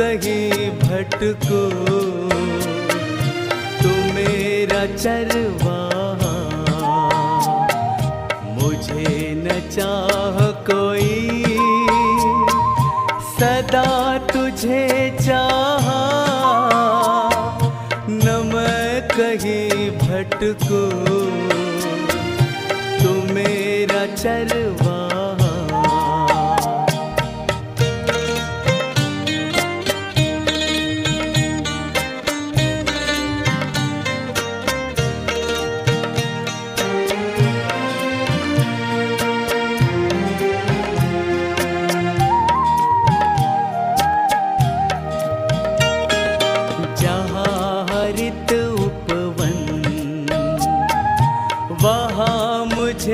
कहीं भटको। तू मेरा चरवा मुझे न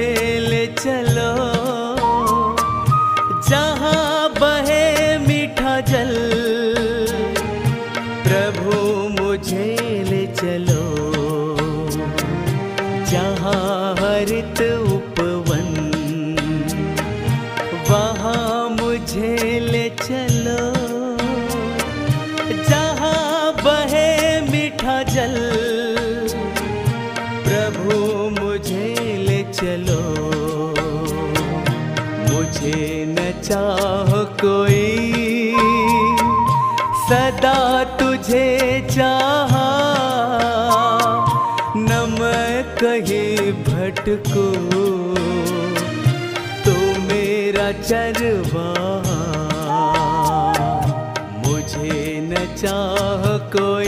ले चलो भटको तो मेरा चरवाहा मुझे न चाह कोई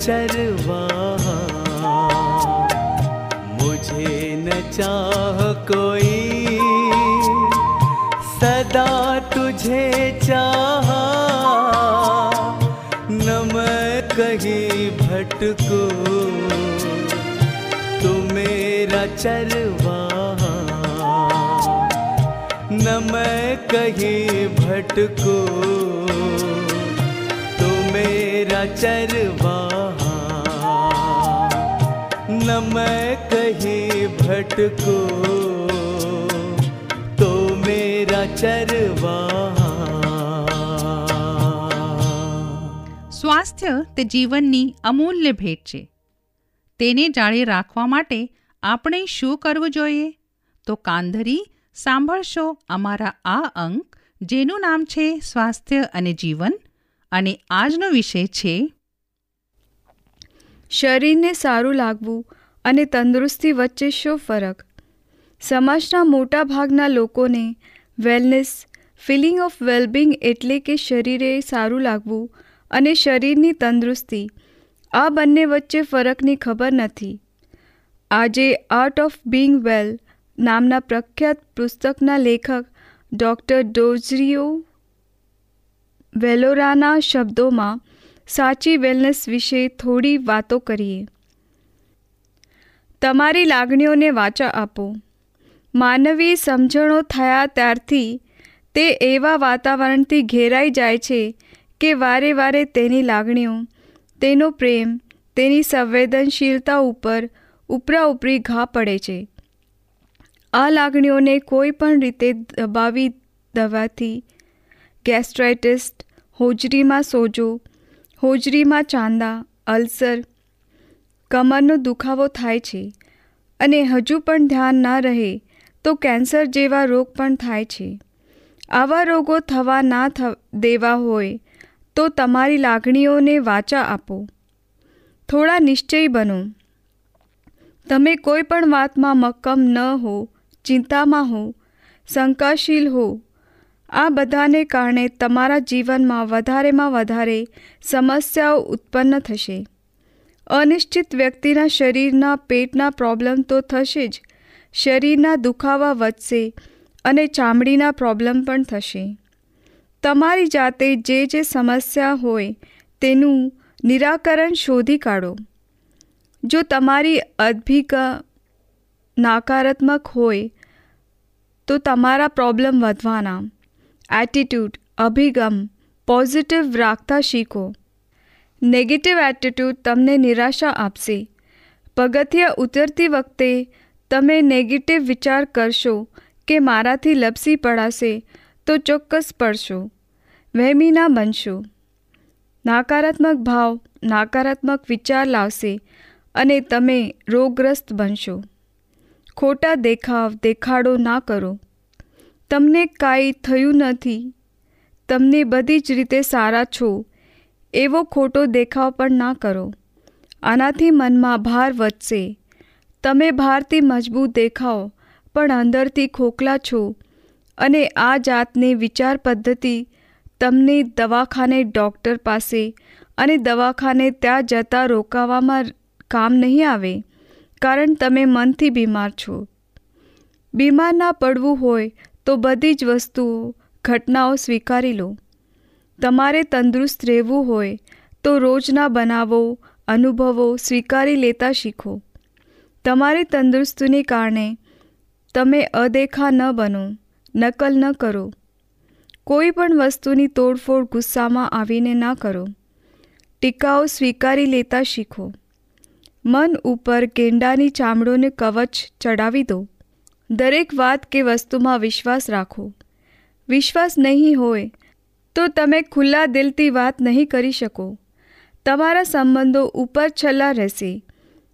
चरवाहा। मुझे न चाह कोई। सदा तुझे चाह। न मैं कहीं भटको। तू मेरा चरवाहा। न मैं कहीं भटको। मेरा चरवाहा। न मैं कहीं भटको तो मेरा चरवाहा સ્વાસ્થ્ય તે જીવનની અમૂલ્ય ભેટ છે તેને જાળી રાખવા માટે આપણે શું કરવું જોઈએ તો કાંધરી સાંભળશો અમારા આ અંક જેનું નામ છે સ્વાસ્થ્ય અને જીવન અને આજનો વિષય છે શરીરને સારું લાગવું અને તંદુરસ્તી વચ્ચે શું ફરક? સમાજના મોટા ભાગના લોકોને વેલનેસ ફિલિંગ ઓફ વેલબિંગ એટલે કે શરીરે સારું લાગવું અને શરીરની તંદુરસ્તી, આ બંને વચ્ચે ફરકની ખબર નથી. આજે આર્ટ ઓફ બિંગ વેલ નામના પ્રખ્યાત પુસ્તકના લેખક ડૉક્ટર ડોઝરીઓ વેલોરાના શબ્દોમાં સાચી વેલનેસ વિશે થોડી વાતો કરીએ. તમારી લાગણીઓને વાચા આપો. માનવી સમજણો થયા ત્યારથી તે એવા વાતાવરણથી ઘેરાઈ જાય છે કે વારે વારે તેની લાગણીઓ, તેનો પ્રેમ, તેની સંવેદનશીલતા ઉપર ઉપરા ઉપરી ઘા પડે છે. આ લાગણીઓને કોઈ પણ રીતે દબાવી દવાથી ગેસ્ટ્રાઇટિસ હોજરીમાં સોજો, હોજરીમાં ચાંદા, અલ્સર કમરનો દુખાવો થાય છે અને હજુ પણ ધ્યાન ના રહે તો કેન્સર જેવા રોગ પણ થાય છે. આવા રોગો થવા ના દેવા હોય તો તમારી લાગણીઓને વાચા આપો. થોડા નિશ્ચયી બનો. તમે કોઈ પણ વાતમાં મક્કમ ન હો, ચિંતામાં હો, શંકાશીલ હો, આ બધાને કારણે તમારા જીવનમાં વધારેમાં વધારે સમસ્યાઓ ઉત્પન્ન થશે. અનિશ્ચિત વ્યક્તિના શરીરના પેટના પ્રોબ્લેમ તો થશે જ. શરીરના દુખાવા વધશે અને ચામડીના પ્રોબ્લેમ પણ થશે. તમારી જાતે જે જે સમસ્યા હોય તેનું નિરાકરણ શોધી કાઢો. જો તમારી અદભિકા, નકારાત્મક હોય, તો તમારા પ્રોબ્લેમ વધવાના. એટીટ્યૂડ અભિગમ પોઝિટિવ રાખતા શીખો. નેગેટિવ એટીટ્યૂડ તમને નિરાશા આપશે. પગથિયા ઉતરતી વખતે તમે નેગેટિવ વિચાર કરશો કે મારાથી લપસી પડાશે, તો ચોક્કસ પડશો. વહેમી ના બનશો. નકારાત્મક ભાવ, નકારાત્મક વિચાર લાવશે અને તમે રોગગ્રસ્ત બનશો. ખોટા દેખાવ, દેખાડો ના કરો. તમને કાંઈ થયું નથી. તમને બધી જ રીતે સારા છો. એવો ખોટો દેખાવ પણ ના કરો. આનાથી મનમાં ભાર વધશે. તમે ભારથી મજબૂત દેખાઓ પણ અંદરથી ખોખલા છો અને આ જાતની વિચાર પદ્ધતિ તમને દવાખાને ડૉક્ટર પાસે અને દવાખાને ત્યાં જતાં રોકાવામાં કામ નહીં આવે, કારણ તમે મનથી બીમાર છો. બીમાર ના પડવું હોય તો બધી જ વસ્તુઓ, ઘટનાઓ સ્વીકારી લો. તમારે તંદુરસ્ત રહેવું હોય, તો રોજના બનાવો, અનુભવો, સ્વીકારી લેતા શીખો. તમારી તંદુરસ્તીને કારણે તમે અદેખા ન બનો, નકલ ન કરો. કોઈ પણ વસ્તુની તોડફોડ ગુસ્સામાં આવીને ના કરો. ટીકાઓ સ્વીકારી લેતા શીખો. મન ઉપર ગેંડાની ચામડોને કવચ ચડાવી દો. દરેક વાત કે વસ્તુમાં વિશ્વાસ રાખો. વિશ્વાસ નહીં હોય તો તમે ખુલ્લા દિલથી વાત નહીં કરી શકો. તમારા સંબંધો ઉપર છલ્લા રહેશે.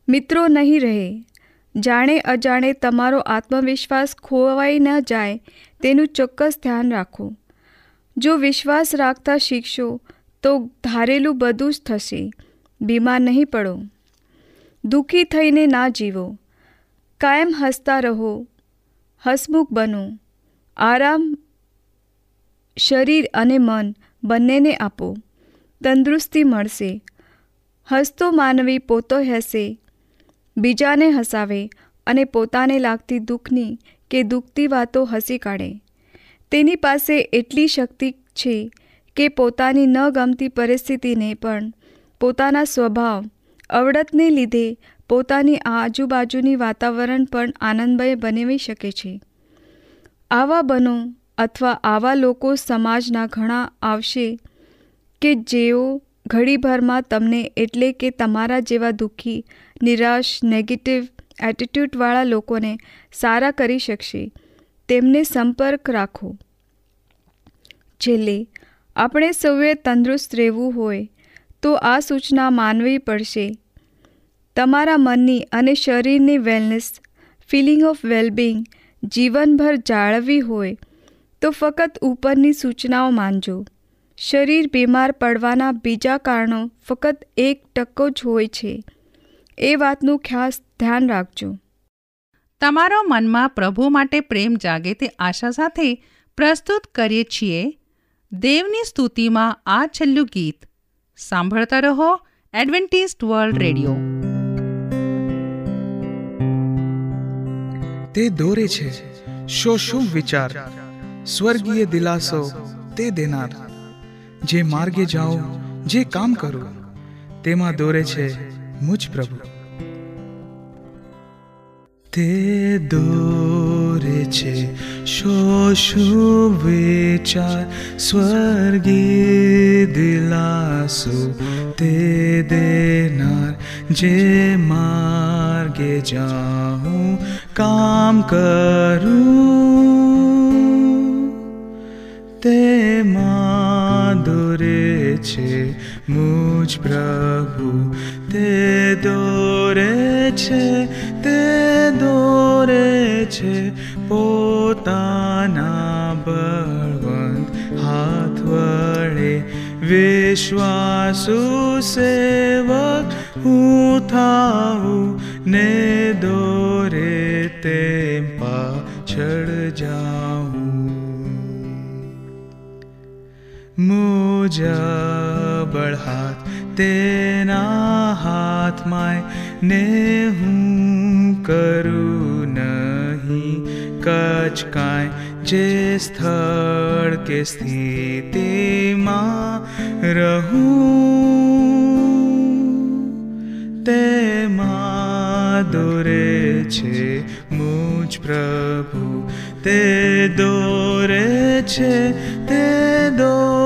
મિત્રો નહીં રહે. જાણે અજાણે તમારો આત્મવિશ્વાસ ખોવાઈ ન જાય તેનું ચોક્કસ ધ્યાન રાખો. જો વિશ્વાસ રાખતા શીખશો, તો ધારેલું બધું જ થશે. બીમાર નહીં પડો. દુઃખી થઈને ના જીવો. કાયમ હસતા રહો. હસમુખ બનો. આરામ શરીર અને મન બંનેને આપો. તંદુરસ્તી મળશે. હસતો માનવી પોતો હસે. બીજાને હસાવે અને પોતાને લાગતી દુઃખની કે દુઃખતી વાતો હસી કાઢે. તેની પાસે એટલી શક્તિ છે કે પોતાની ન ગમતી પરિસ્થિતિને પણ પોતાના સ્વભાવ, અવડતને લીધે પોતાની આજુબાજુની વાતાવરણ પણ આનંદમય બનાવી શકે છે. આવા બનો અથવા આવા લોકો સમાજના ઘણા આવશે કે જેઓ ઘડીભરમાં તમને એટલે કે તમારા જેવા દુઃખી, નિરાશ નેગેટિવ એટીટ્યૂડવાળા લોકોને સારા કરી શકશે. તેમને સંપર્ક રાખો. છેલ્લે, આપણે સૌએ તંદુરસ્ત રહેવું હોય, તો આ સૂચના માનવી પડશે. તમારા મનની અને શરીરની વેલનેસ ફિલિંગ ઓફ વેલબિંગ જીવનભર જાળવવી હોય તો ફક્ત ઉપરની સૂચનાઓ માનજો. શરીર બીમાર પડવાના બીજા કારણો ફક્ત એક ટકો જ હોય છે. એ વાતનું ખાસ ધ્યાન રાખજો. તમારો મનમાં પ્રભુ માટે પ્રેમ જાગે તે આશા સાથે પ્રસ્તુત કરીએ છીએ. દેવની સ્તુતિમાં આ છેલ્લું ગીત. સાંભળતા રહો એડવેન્ટિસ્ટ વર્લ્ડ રેડિયો. તે દોરે છે શો શું વિચાર. સ્વર્ગીય દિલાસો તે દેનાર. જે માર્ગે જાઓ, જે કામ કરો, તેમાં દોરે છે મુજ પ્રભુ. તે દોરે છે શો શું વિચાર, સ્વર્ગીય દિલાસો તે દેનાર. જે માર્ગે જાઉં, કામ કરું તેમાં દોરે છે મુજ પ્રભુ તે દોરે છે તે દોરે છે પોતાના બળવંત હાથ વડે વિશ્વાસુ સેવક હું થાઉં ને દોરે મુજબળ હાથ તેના હાથમાં ને હું કરું નહીં કચ કાંઈ જે સ્થળ કે સ્થિતિમાં રહું તેમાં દોરે છે મુજ પ્રભુ તે દોરે છે તે દોરે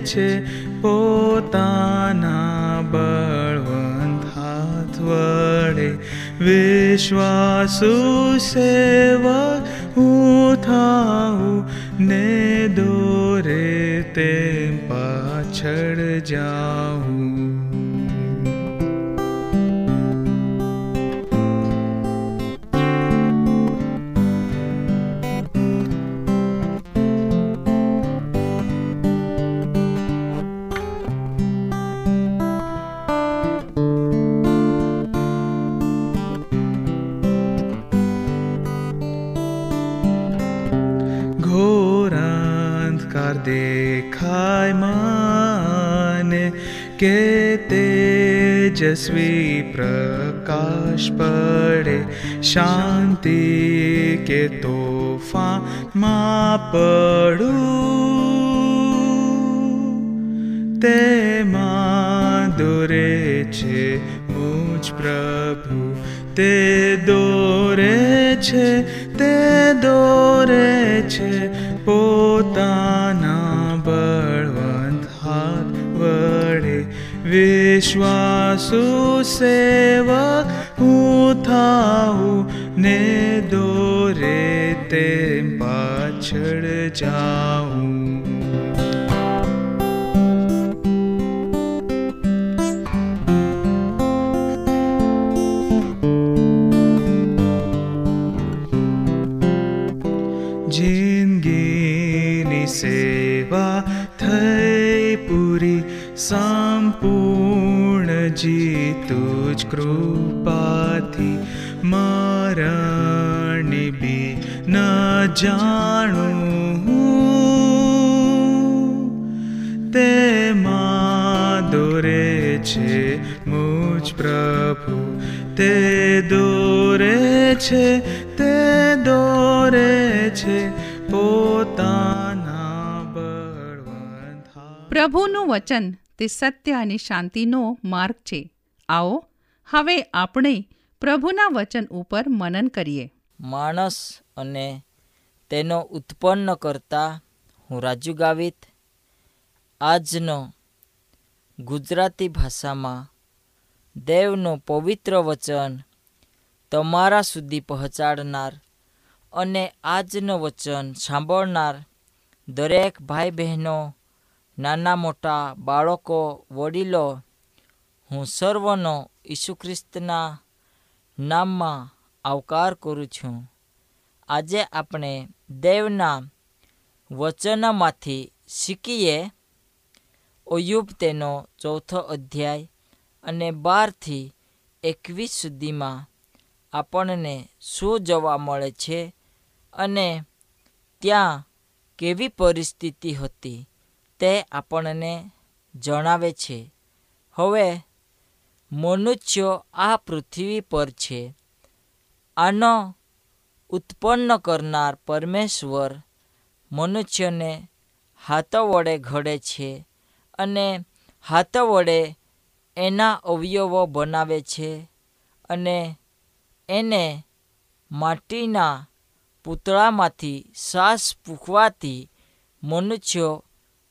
છે પોતાના બળવંત હાથ વડે. વિશ્વાસુ સેવક હું થાઉં ને દોરે તેમ પાછળ જાઉં. तेजस्वी प्रकाश पड़े शांति के तोफा मा पड़ू। ते दूरे छे मुझ प्रभु। ते दोरे छे ते दोरे वडे। विश्वा सुवने दोरे ते पाछड़ जाऊं। જાણું તેમાં દોરે છે મુજ પ્રભુ. તે દોરે છે તે દોરે છે પોતાના બળવંત પ્રભુનું વચન તે સત્ય અને શાંતિનો માર્ગ છે. આવો હવે આપણે પ્રભુના વચન ઉપર મનન કરીએ. માણસ અને તેનો ઉત્પન્ન કરતા હું રાજુ ગાવિત. આજનો ગુજરાતી ભાષામાં દેવનો પવિત્ર વચન તમારા સુધી પહોંચાડનાર અને આજનો વચન સાંભળનાર દરેક ભાઈ બહેનો નાના મોટા બાળકો, વડીલો, હું સર્વનો ઈસુ ખ્રિસ્તના નામમાં આવકાર કરું છું. આજે આપણે દેવના વચનમાંથી શીખીએ ઓયુબ તેનો ચોથો અધ્યાય અને બારથી એકવીસ સુધીમાં આપણને શું જોવા મળે છે અને ત્યાં કેવી પરિસ્થિતિ હતી તે આપણને જણાવે છે. હવે મનુષ્યો આ પૃથ્વી પર છે. આનો ઉત્પન્ન કરનાર પરમેશ્વર મનુષ્યને હાથો વડે ઘડે છે અને હાથો વડે એના અવયવો બનાવે છે અને એને માટીના પૂતળામાંથી શ્વાસ ફૂંકવાથી મનુષ્યો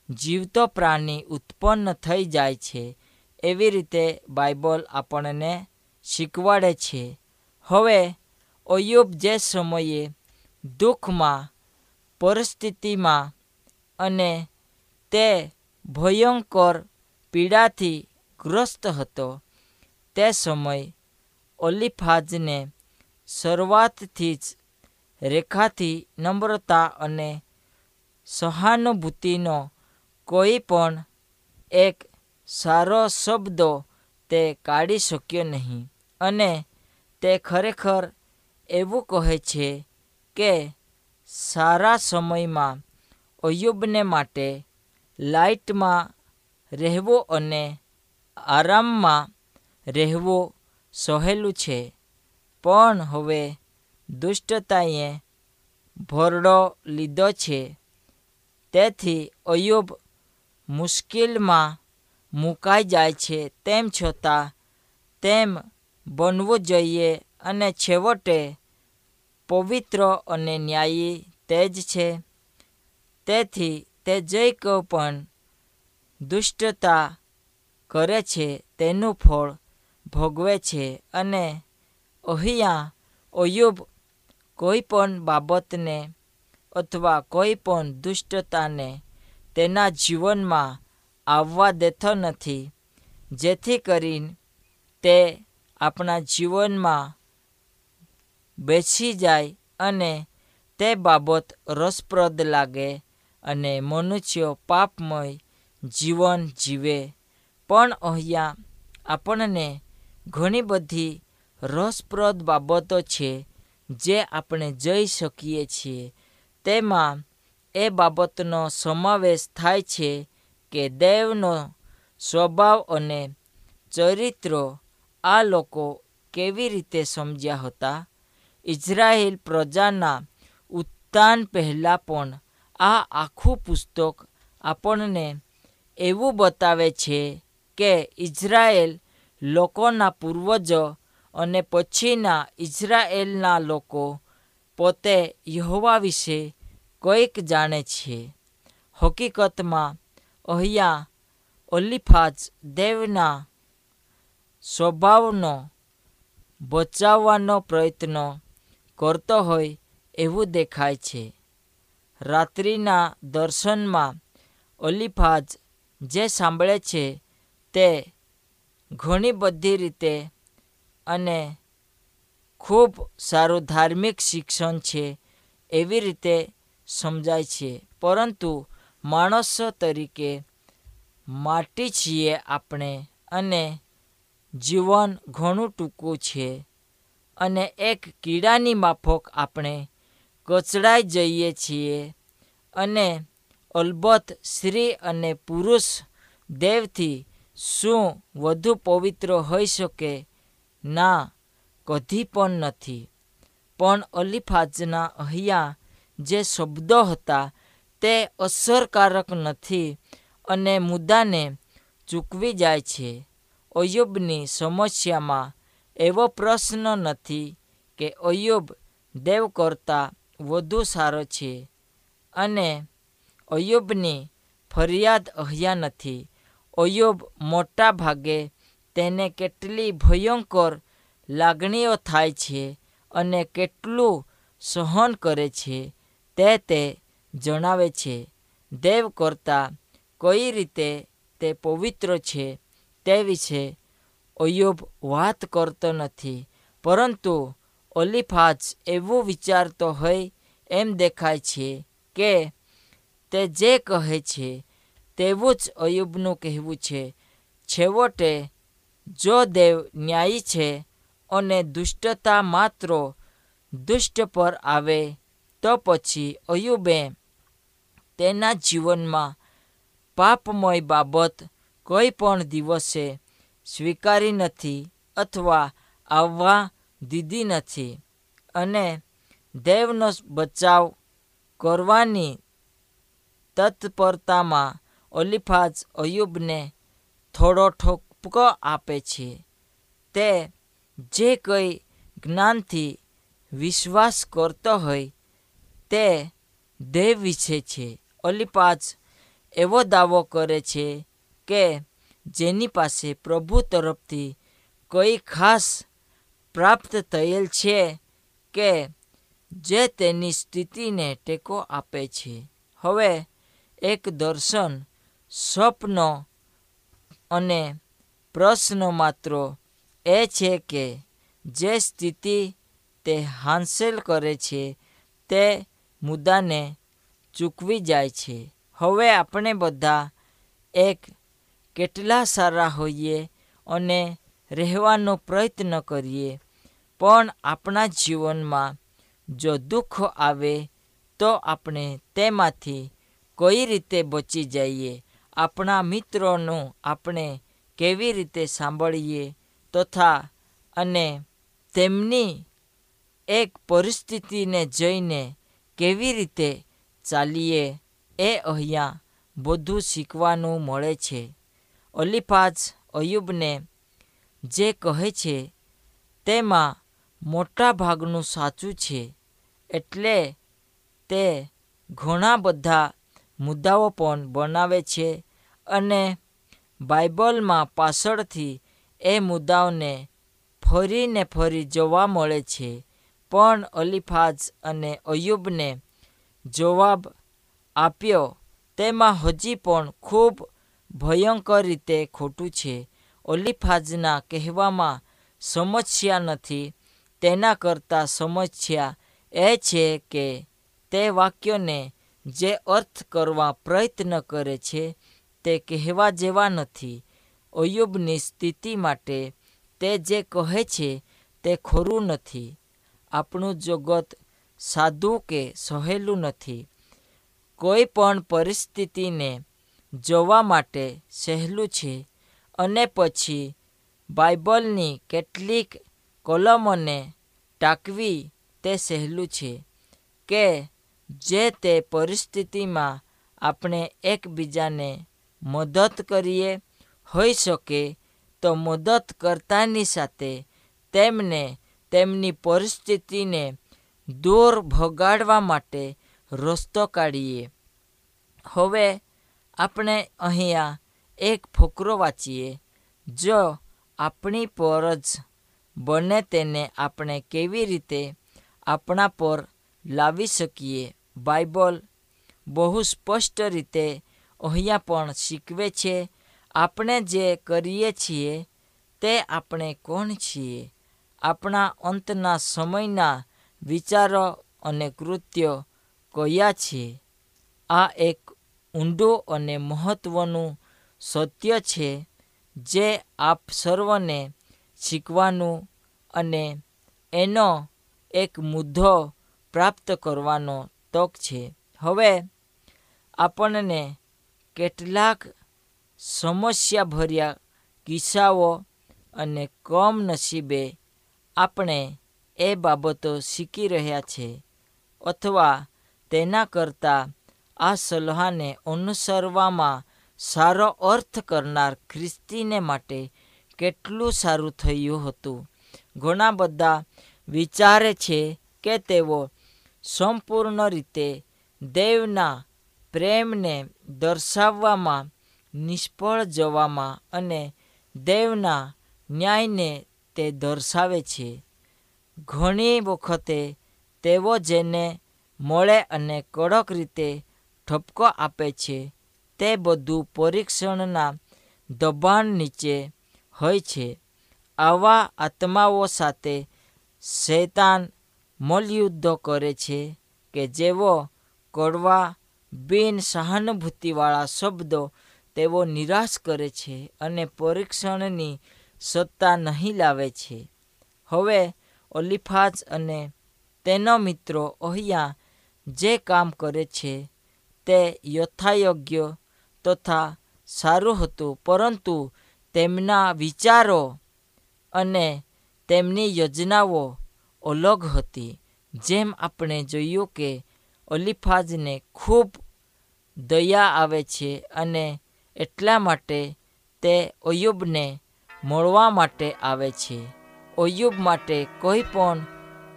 જીવતો પ્રાણી ઉત્પન્ન થઈ જાય છે. એવી રીતે બાઇબલ આપણને શીખવાડે છે. હવે અયુબ જે સમયે દુઃખમાં, પરિસ્થિતિમાં અને તે ભયંકર પીડાથી ગ્રસ્ત હતો, તે સમય ઓલિફાજને શરૂઆતથી જ રેખાથી નમ્રતા અને સહાનુભૂતિનો કોઈ પણ એક સારો શબ્દો તે કાઢી શક્યો નહીં અને તે ખરેખર એવું કહે છે કે, સારા સમયમાં અયુબને માટે લાઇટમાં રહેવો અને આરામમાં રહેવું સહેલું છે. પણ હવે દુષ્ટતાએ ભરડો લીધો છે. તેથી અયુબ મુશ્કેલમાં મુકાઈ જાય છે. તેમ છતાં તેમ બનવું જોઈએ અને છેવટે, પવિત્ર અને ન્યાયી તે જ છે. તેથી તે જે કોઈ પણ દુષ્ટતા કરે છે, તેનું ફળ ભોગવે છે અને અહીંયા અયુબ કોઈ પણ બાબતને અથવા કોઈ પણ દુષ્ટતાને તેના જીવનમાં આવવા દેતો નથી. જેથી કરીને તે આપણા જીવનમાં બેસી જાય અને તે બાબત રસપ્રદ લાગે અને મનુષ્યો પાપમય જીવન જીવે. પણ અહીંયા આપણને ઘણી બધી રસપ્રદ બાબતો છે જે આપણે જઈ શકીએ છીએ. તેમાં એ બાબતનો સમાવેશ થાય છે કે દેવનો સ્વભાવ અને ચરિત્રો આ લોકો કેવી રીતે સમજ્યા હતા? ઇઝરાયેલ પ્રજાના ઉત્થાન પહેલાં પણ આ આખું પુસ્તક આપણને એવું બતાવે છે કે ઇઝરાયેલ લોકોના પૂર્વજો અને પછીના ઇઝરાયેલના લોકો પોતે યહોવા વિશે કંઈક જાણે છે. હકીકતમાં અહીંયા ઓલિફાજ દેવના સ્વભાવનો બચાવવાનો પ્રયત્ન કરતો હોય એવું દેખાય છે. રાત્રિના દર્શનમાં ઓલિફાજ જે સાંભળે છે તે ઘણી બધી રીતે અને ખૂબ સારું ધાર્મિક શિક્ષણ છે એવી રીતે સમજાય છે. પરંતુ માણસો તરીકે માટી છીએ આપણે અને જીવન ઘણું ટૂંકું છે. અને એક કીડાની માફક આપણે કચડાઈ જઈએ છીએ અને અલબત્ત સ્ત્રી અને પુરુષ દેવથી શું વધુ પવિત્ર હોઈ શકે? ના, કદી પણ નથી. પણ અલીફાજના અહીંયા જે શબ્દો હતા તે અસરકારક નથી અને મુદ્દાને ચૂકવી જાય છે. અયુબની સમસ્યામાં એવો પ્રશ્ન નથી કે અયુબ દેવ કરતાં વધુ સારો છે અને અયુબની ફરિયાદ અહીંયા નથી. અયુબ મોટા ભાગે તેને કેટલી ભયંકર લાગણીઓ થાય છે અને કેટલું સહન કરે છે તે તે જણાવે છે. દેવ કરતાં કઈ રીતે તે પવિત્ર છે તે વિશે અયુબ વાત કરતો નથી. પરંતુ ઓલિફાજ એવું વિચારતો હોય એમ દેખાય છે કે તે જે કહે છે તેવું જ અયુબનું કહેવું છે. છેવટે, જો દેવ ન્યાયી છે અને દુષ્ટતા માત્ર દુષ્ટ પર આવે, તો પછી અયુબે તેના જીવનમાં પાપમય બાબત કોઈ પણ દિવસે સ્વીકારી નથી અથવા આવવા દીધી નથી અને દેવનો બચાવ કરવાની તત્પરતામાં ઓલિફાજ અયુબને થોડો ઠોપકો આપે છે. તે જે કંઈ જ્ઞાનથી વિશ્વાસ કરતો હોય તે દેવ વિશે છે. ઓલિપાજ એવો દાવો કરે છે કે જેની પાસે પ્રભુ તરફથી કોઈ ખાસ પ્રાપ્ત થયેલ છે કે જે તેની સ્થિતિને ટેકો આપે છે. હવે એક દર્શન સ્વપ્ન અને પ્રશ્ન માત્ર એ છે કે જે સ્થિતિ તે હાંસલ કરે છે તે મુદ્દાને ચૂકવી જાય છે. હવે આપણે બધા એક કેટલા સારા હોઈએ અને રહેવાનો પ્રયત્ન કરીએ. પણ આપણા જીવનમાં જો દુઃખ આવે તો આપણે તેમાંથી કઈ રીતે બચી જઈએ? આપણા મિત્રોનું આપણે કેવી રીતે સાંભળીએ તથા અને તેમની એક પરિસ્થિતિને જઈને કેવી રીતે ચાલીએ એ અહીંયા બધું શીખવાનું મળે છે. ઓલિફાજ અયુબને જે કહે છે, તેમાં મોટા ભાગનું સાચું છે, એટલે તે ઘણા બધા મુદ્દાઓ પણ બનાવે છે અને બાઇબલમાં પાછળથી એ મુદ્દાઓને ફરીને ફરી જોવા મળે છે. પણ અલીફાજ અને અયુબને જવાબ આપ્યો, તેમાં હજી પણ ખૂબ ભયંકર રીતે ખોટું છે. ઓલિફાજના કહેવામાં સમસ્યા નથી. તેના કરતાં સમસ્યા એ છે કે તે વાક્યોને જે અર્થ કરવા પ્રયત્ન કરે છે તે કહેવા જેવા નથી. અયુબની સ્થિતિ માટે તે જે કહે છે તે ખરું નથી. આપણું જગત સાદું કે સહેલું નથી. કોઈ પણ પરિસ્થિતિને જોવા માટે સહેલું છે અને પછી બાઇબલની કેટલીક કલમોને ટાંકવી તે સહેલું છે કે જે તે પરિસ્થિતિમાં આપણે એકબીજાને મદદ કરીએ, હોઈ શકે તો મદદ કરતાની સાથે તેમને તેમની પરિસ્થિતિને દૂર ભગાડવા માટે રસ્તો કાઢીએ. હવે આપણે અહીંયા એક ફકરો વાંચીએ. જો આપણી પર જ બને તેને આપણે કેવી રીતે આપણા પર લાવી શકીએ? બાઇબલ બહુ સ્પષ્ટ રીતે અહીંયા પણ શીખવે છે, આપણે જે કરીએ છીએ તે આપણે કોણ છીએ? આપણા અંતના સમયના વિચારો અને કૃત્યો કયા છે? આ એક ઊંડું અને મહત્ત્વનું સત્ય છે જે આપ સર્વને શીખવાનું અને એનો એક મુદ્દો પ્રાપ્ત કરવાનો તક છે. હવે આપણને કેટલાક સમસ્યાભર્યા કિસ્સાઓ અને કમનસીબે આપણે એ બાબતો શીખી રહ્યા છે અથવા તેના કરતાં આ સલાહને અનુસરવામાં સારો અર્થ કરનાર ખ્રિસ્તીને માટે કેટલું સારું થયું હતું. ઘણા બધા વિચારે છે કે તેઓ સંપૂર્ણ રીતે દેવના પ્રેમને દર્શાવવામાં નિષ્ફળ જવામાં અને દેવના ન્યાયને તે દર્શાવે છે. ઘણી વખતે તેઓ જેને મળે અને કડક રીતે ઠપકો આપે છે. તે બધું પરીક્ષણના દબાણ નીચે હોય છે. આવા આત્માઓ સાથે શૈતાન મલયુદ્ધ કરે છે કે જેઓ કડવા, બિન સહાનુભૂતિવાળા શબ્દો તેઓ નિરાશ કરે છે અને પરીક્ષણની સત્તા નહીં લાવે છે. હવે ઓલિફાજ અને તેનો મિત્રો અહીંયા જે કામ કરે છે તે યથાયોગ્ય તથા સારું હતું, પરંતુ તેમના વિચારો અને તેમની યોજનાઓ અલગ હતી. જેમ આપણે જોયું કે અલિફાજને ખૂબ દયા આવે છે અને એટલા માટે તે ઓયુબને મળવા માટે આવે છે. ઓયુબ માટે કોઈ પણ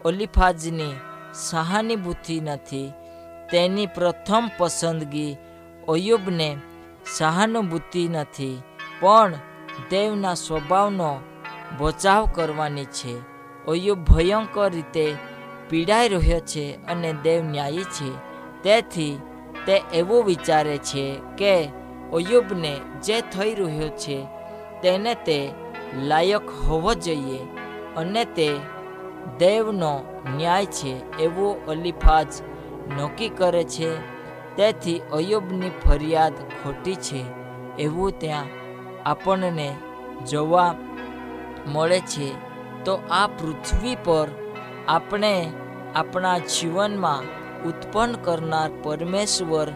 અલિફાજની સહાનુભૂતિ નથી તેની પ્રથમ પસંદગી અયુબને સહાનુભૂતિ નથી, પણ દેવના સ્વભાવનો બચાવ કરવાની છે. અયુબ ભયંકર રીતે પીડાઈ રહ્યો છે અને દેવ ન્યાયી છે. તેથી તે એવું વિચારે છે કે અયુબને જે થઈ રહ્યો છે તેને તે લાયક હોવો જોઈએ અને તે દેવનો ન્યાય છે, એવું અલીફાજ નક્કી કરે છે. તેથી અયુબની ફરિયાદ ખોટી છે. એવું ત્યાં આપણને જોવા મળે છે. તો આ પૃથ્વી પર આપણે આપણા જીવનમાં ઉત્પન્ન કરનાર પરમેશ્વર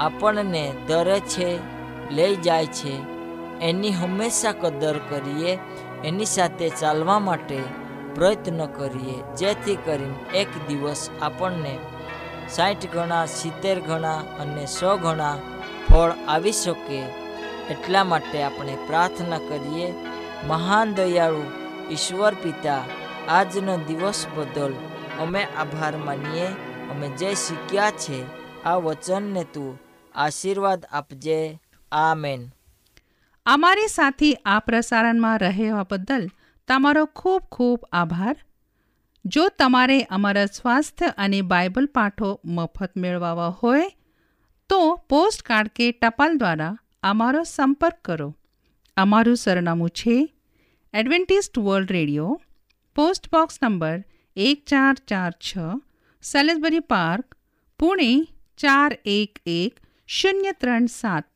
આપણને દરે છે, લઈ જાય છે. એની હંમેશા કદર કરીએ, એની સાથે ચાલવા માટે પ્રયત્ન કરીએ. જેથી કરીને એક દિવસ આપણને સાઠ ગણા, સિત્તેર ગણા અને સો ગણા ફળ આવી શકે એટલા માટે આપણે પ્રાર્થના કરીએ, મહાન દયાળુ, ઈશ્વર પિતા, આજનો દિવસ બદલ અમે આભાર માનીએ, અમે જે શીખ્યા છે, આ વચનને તું આશીર્વાદ આપજે. આમેન. અમારી સાથે આ પ્રસારણમાં રહેવા બદલ તમારો ખૂબ ખૂબ આભાર. જો તમારે અમારા સ્વાસ્થ્ય અને બાઇબલ પાઠો મફત મેળવવા હોય, તો પોસ્ટ કાર્ડ કે ટપાલ દ્વારા અમારો સંપર્ક કરો. અમારું સરનામું છે Adventist world radio, post box number એક ચાર ચાર છ, સેલેસબરી પાર્ક, પુણે ચાર એક એક શૂન્ય ત્રણ સાત.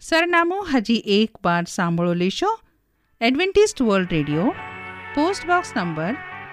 સરનામું હજી એક વાર સાંભળો લેશો. Adventist world radio, post box number